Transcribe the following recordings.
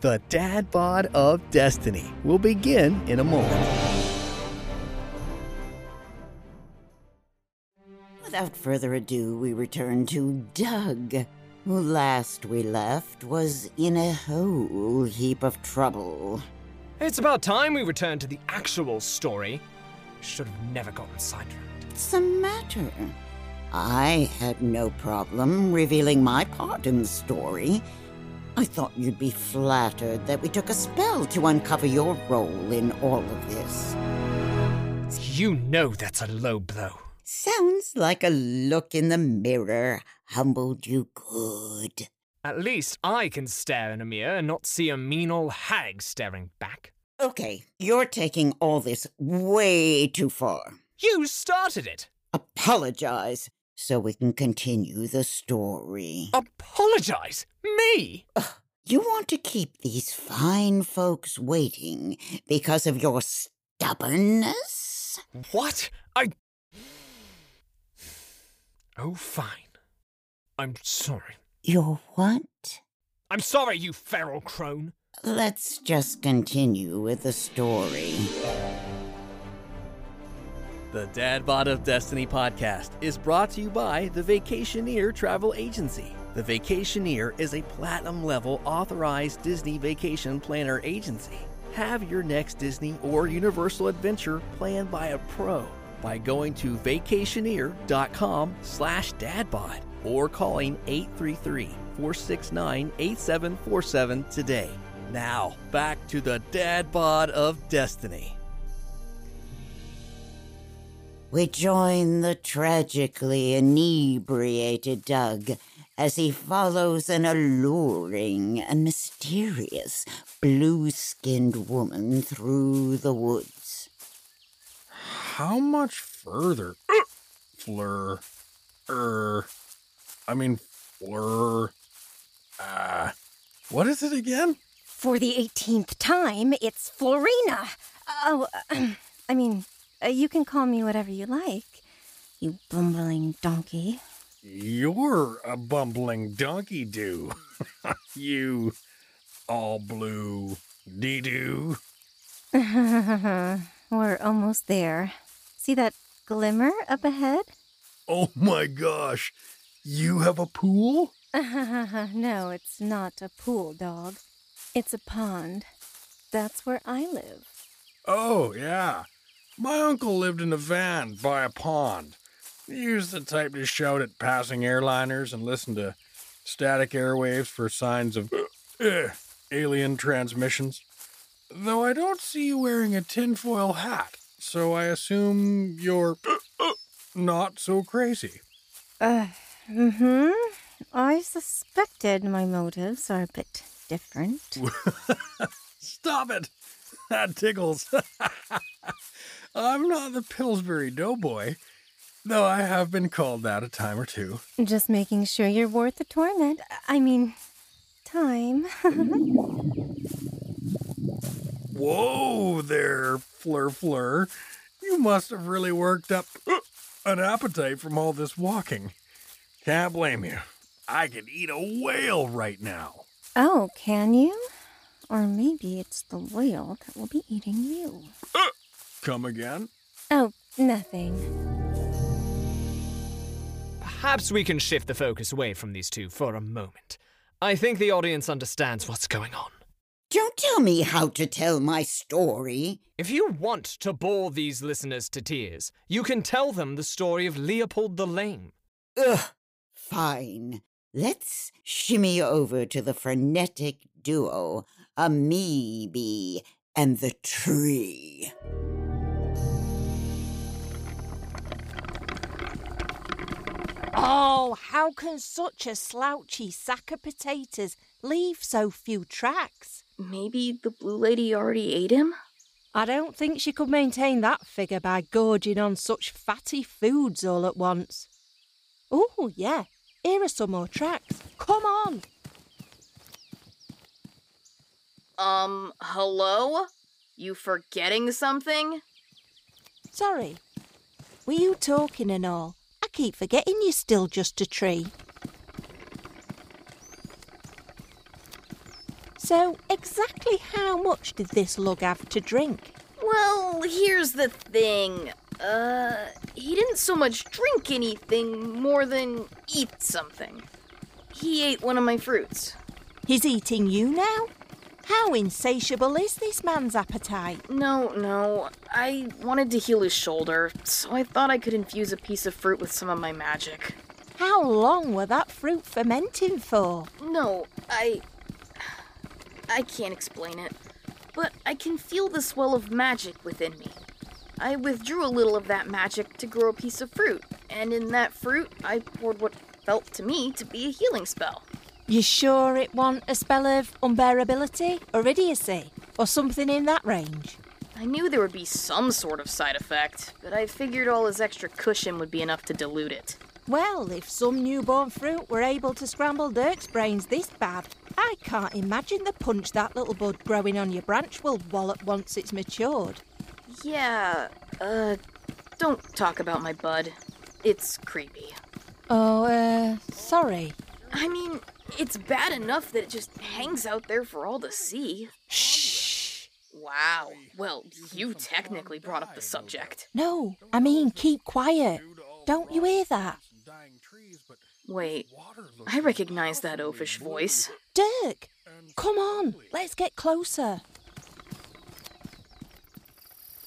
The Dad Bod of Destiny will begin in a moment. Without further ado, we return to Doug, who last we left was in a whole heap of trouble. It's about time we return to the actual story. Should have never gotten sidetracked. What's the matter? I had no problem revealing my part in the story. I thought you'd be flattered that we took a spell to uncover your role in all of this. You know that's a low blow. Sounds like a look in the mirror humbled you good. At least I can stare in a mirror and not see a mean old hag staring back. Okay, you're taking all this way too far. You started it! Apologize so we can continue the story. Apologize? Me? You want to keep these fine folks waiting because of your stubbornness? What? I. Oh, fine. I'm sorry. Your what? I'm sorry, you feral crone. Let's just continue with the story. The Dad Bod of Destiny podcast is brought to you by the Vacationeer Travel Agency. The Vacationeer is a platinum level authorized Disney vacation planner agency. Have your next Disney or Universal adventure planned by a pro by going to vacationeer.com slash dadbod or calling 833-469-8747 today. Now, back to the Dad Bod of Destiny. We join the tragically inebriated Doug as he follows an alluring and mysterious blue skinned woman through the woods. How much further? Fleur. Er. I mean, Fleur. Ah. what is it again? For the 18th time, it's Florina. Oh, I mean, uh, Uh, you can call me whatever you like, you bumbling donkey. You're a bumbling donkey do. you all blue dee doo. We're almost there. See that glimmer up ahead? Oh my gosh. You have a pool? no, it's not a pool, Doug. It's a pond. That's where I live. Oh, yeah. My uncle lived in a van by a pond. He used the type to shout at passing airliners and listen to static airwaves for signs of uh, alien transmissions. Though I don't see you wearing a tinfoil hat, so I assume you're uh, not so crazy. Uh, mm-hmm. I suspected my motives are a bit different. Stop it! That tickles. I'm not the Pillsbury Doughboy, though I have been called that a time or two. Just making sure you're worth the torment. I mean, time. Whoa there, Fleur Fleur. You must have really worked up uh, an appetite from all this walking. Can't blame you. I could eat a whale right now. oh, can you? Or maybe it's the whale that will be eating you. Come again? Oh, nothing. Perhaps we can shift the focus away from these two for a moment. I think the audience understands what's going on. Don't tell me how to tell my story. If you want to bore these listeners to tears, you can tell them the story of Leopold the Lame. Ugh, fine. Let's shimmy over to the frenetic duo, Ahmee'Bee and the tree. Oh, how can such a slouchy sack of potatoes leave so few tracks? Maybe the blue lady already ate him? I don't think she could maintain that figure by gorging on such fatty foods all at once. Oh, yeah, here are some more tracks. Come on. Um, hello? You forgetting something? Sorry. Were you talking and all? Keep forgetting you're still just a tree. So, exactly how much did this lug have to drink? Well, here's the thing. Uh, he didn't so much drink anything more than eat something. He ate one of my fruits. He's eating you now? How insatiable is this man's appetite? No, no. I wanted to heal his shoulder, so I thought I could infuse a piece of fruit with some of my magic. How long were that fruit fermenting for? No, I. I can't explain it, but I can feel the swell of magic within me. I withdrew a little of that magic to grow a piece of fruit, and in that fruit, I poured what felt to me to be a healing spell. You sure it wasn't a spell of unbearability or idiocy or something in that range? I knew there would be some sort of side effect, but I figured all his extra cushion would be enough to dilute it. Well, if some newborn fruit were able to scramble Dirk's brains this bad, I can't imagine the punch that little bud growing on your branch will wallop once it's matured. Yeah, uh, don't talk about my bud. It's creepy. Oh, uh, sorry. I mean, it's bad enough that it just hangs out there for all to see. Shh. Wow. Well, you technically brought up the subject. No, I mean keep quiet. Don't you hear that? Wait, I recognize that oafish voice. Dirk, come on, let's get closer.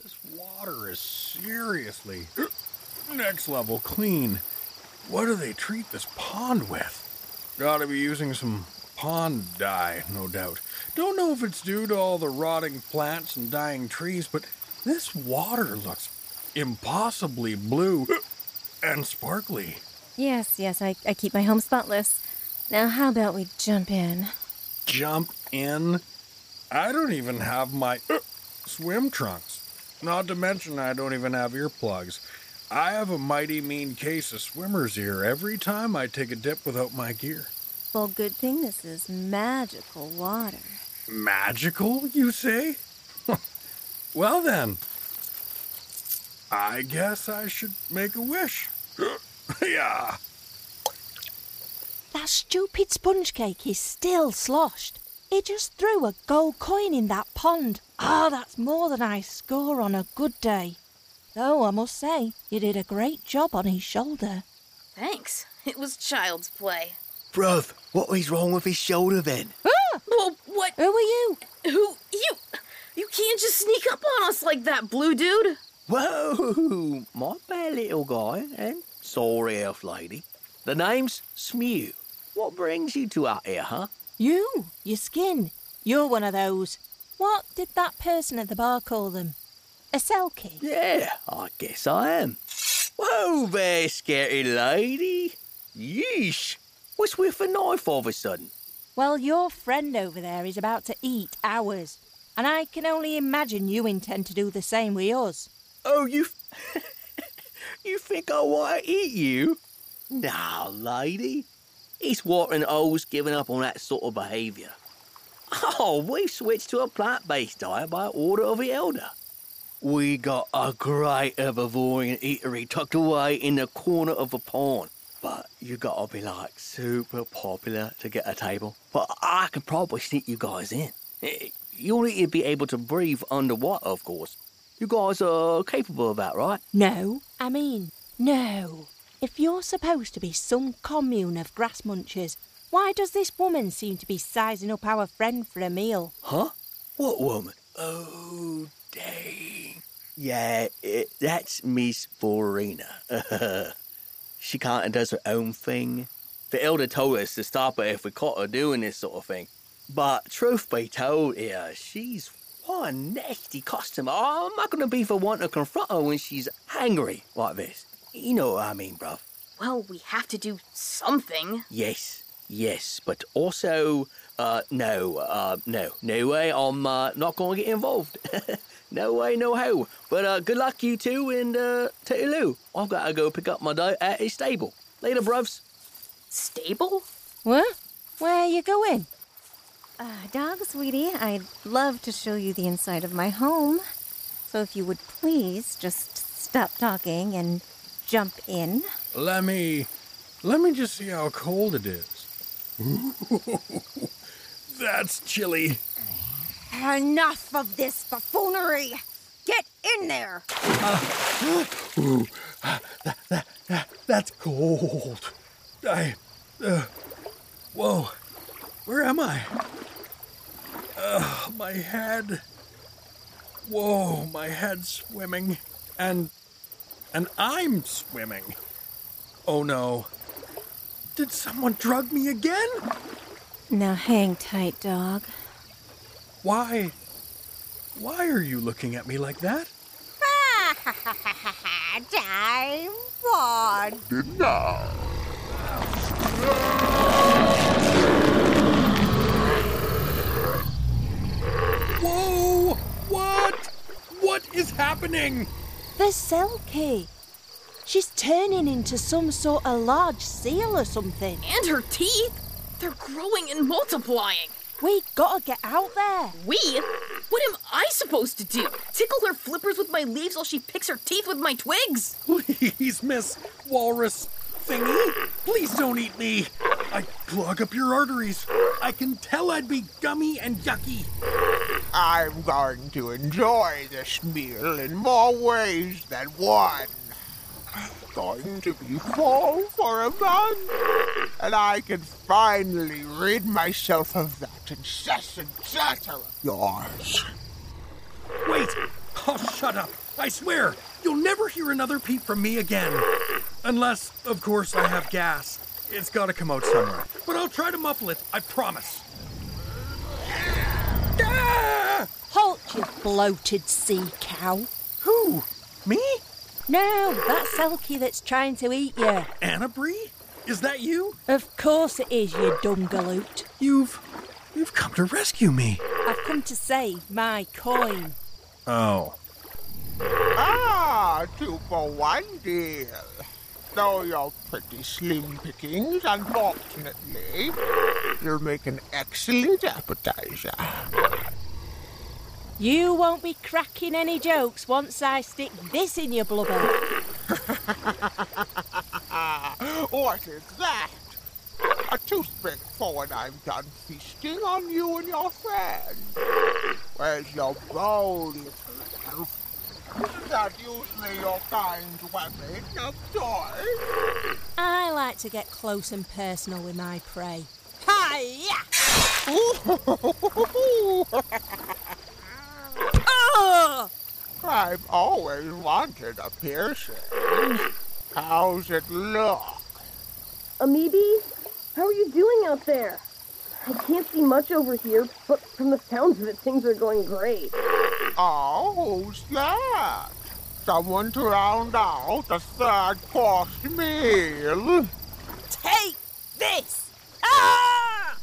This water is seriously next level clean. What do they treat this pond with? Gotta be using some pond dye, no doubt. Don't know if it's due to all the rotting plants and dying trees, but this water looks impossibly blue and sparkly. Yes, yes, I, I keep my home spotless. Now, how about we jump in? Jump in? I don't even have my uh, swim trunks. Not to mention, I don't even have earplugs. I have a mighty mean case of swimmer's ear every time I take a dip without my gear. Well, good thing this is magical water. Magical, you say? well then, I guess I should make a wish. yeah. That stupid sponge cake is still sloshed. He just threw a gold coin in that pond. Ah, that's more than I score on a good day. Though I must say, you did a great job on his shoulder. Thanks. It was child's play. Bruv, what is wrong with his shoulder then? Ah! Well, what? Who are you? Who? You? You can't just sneak up on us like that, blue dude. Whoa, my bad little guy and sorry elf lady. The name's Smew. What brings you to out here, huh? You, your skin. You're one of those. What did that person at the bar call them? A selkie? Yeah, I guess I am. Whoa there, scary lady. Yeesh. What's with a knife all of a sudden? Well, your friend over there is about to eat ours, and I can only imagine you intend to do the same with us. Oh, you. you think I want to eat you? Nah, lady. It's Warren O's giving up on that sort of behaviour. Oh, we've switched to a plant based diet by order of the Elder. We got a great herbivorian eatery tucked away in the corner of a pond. But you gotta be like super popular to get a table. But I can probably sneak you guys in. Eh, You'll need to be able to breathe underwater, of course. You guys are capable of that, right? No, I mean, no. If you're supposed to be some commune of grass munchers, why does this woman seem to be sizing up our friend for a meal? Huh? What woman? Oh, dang. Yeah, it, that's Miss Florina. she kind of does her own thing. The elder told us to stop her if we caught her doing this sort of thing. But truth be told, yeah, she's one nasty customer. I'm not gonna be for one to confront her when she's angry like this. You know what I mean, bruv. Well, we have to do something. Yes, yes, but also, uh, no, uh, no, no way. I'm uh, not going to get involved. no way, no how. But uh, good luck, you two, and uh, Lou. I've got to go pick up my dog at his stable. Later, bruvs. Stable? What? Where are you going? Uh, Doug, sweetie, I'd love to show you the inside of my home. So if you would please just stop talking and jump in. Let me. Let me just see how cold it is. That's chilly. Enough of this buffoonery! Get in there! Ooh, that, that, that, that's cold. I. Uh, whoa. Where am I? Uh, my head. Whoa, my head's swimming. And. And I'm swimming. Oh no. Did someone drug me again? Now hang tight, Doug. Why? Why are you looking at me like that? Time one. Whoa! What? What is happening? There's Selkie. She's turning into some sort of large seal or something. And her teeth! They're growing and multiplying. We gotta get out there. We? What am I supposed to do? Tickle her flippers with my leaves while she picks her teeth with my twigs? Please, Miss Walrus Thingy, please don't eat me. I clog up your arteries. I can tell I'd be gummy and yucky. I'm going to enjoy this meal in more ways than one. Going to be full for a month, and I can finally rid myself of that incessant chatter of yours. Wait! Oh, shut up! I swear, you'll never hear another peep from me again. Unless, of course, I have gas. It's gotta come out somewhere. But I'll try to muffle it, I promise. Ah! Halt, you bloated sea cow. Who? Me? No, that's Selkie that's trying to eat you. Anna Bree? Is that you? Of course it is, you dumb galoot. You've. You've come to rescue me. I've come to save my coin. Oh. Ah, two for one deal. Though you're pretty slim pickings, unfortunately, you'll make an excellent appetizer. You won't be cracking any jokes once I stick this in your blubber. what is that? A toothpick for when I'm done feasting on you and your friend. Where's your bowl, little? Isn't that usually your kind weapon of choice? I like to get close and personal with my prey. Hiya! I've always wanted a piercing. How's it look? Ahmee'Bee, how are you doing out there? I can't see much over here, but from the sounds of it, things are going great. Oh, who's that? Someone to round out a third course meal. Take this! Ah!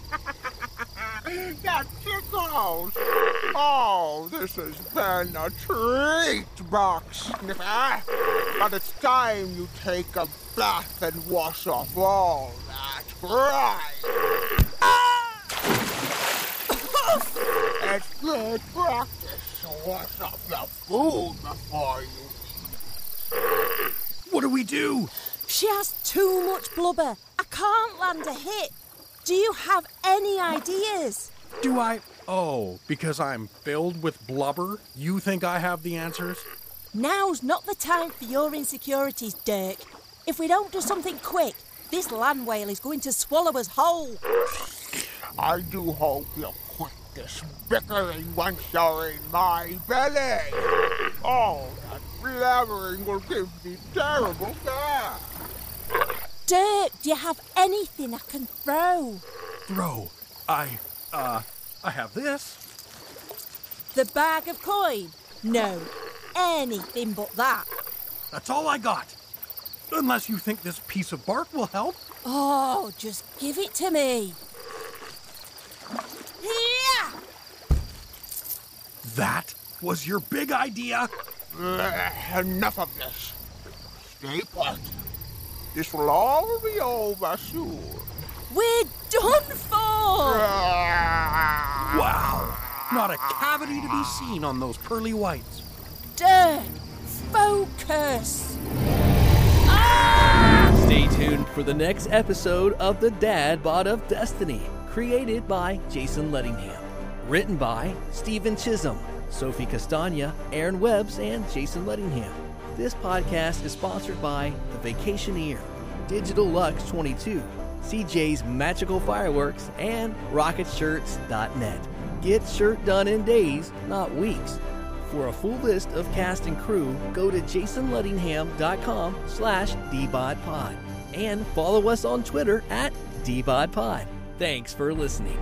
that tickles! Oh, this has been a treat, Box Sniffer. Eh? But it's time you take a bath and wash off all that grime. Ah! It's good practice to wash off the food before you eat. What do we do? She has too much blubber. I can't land a hit. Do you have any ideas? Do I. Oh, because I'm filled with blubber? You think I have the answers? Now's not the time for your insecurities, Dirk. If we don't do something quick, this land whale is going to swallow us whole. I do hope you'll quit this bickering once you're in my belly. Oh, that blabbering will give me terrible gas. Dirk, do you have anything I can throw? Throw. I. Uh. I have this. The bag of coin? No, anything but that. That's all I got. Unless you think this piece of bark will help. Oh, just give it to me. Yeah! That was your big idea? Ugh, enough of this. Stay put. This will all be over soon. We're done for! Ah. Wow. Not a cavity to be seen on those pearly whites. Dirk, focus! Ah! Stay tuned tuned for the next episode of The Dad Bod of Destiny, created by Jason Leadingham. Written by Stephen Chisholm, Sophie Castagna, Aaron Webbs, and Jason Leadingham. This podcast is sponsored by The Vacationeer, Digital Lux 22, CJ's Magical Fireworks, and RocketShirts.net. Get shirt done in days, not weeks. For a full list of cast and crew, go to jasonleadingham.com slash dbodpod and follow us on Twitter at dbodpod. Thanks for listening.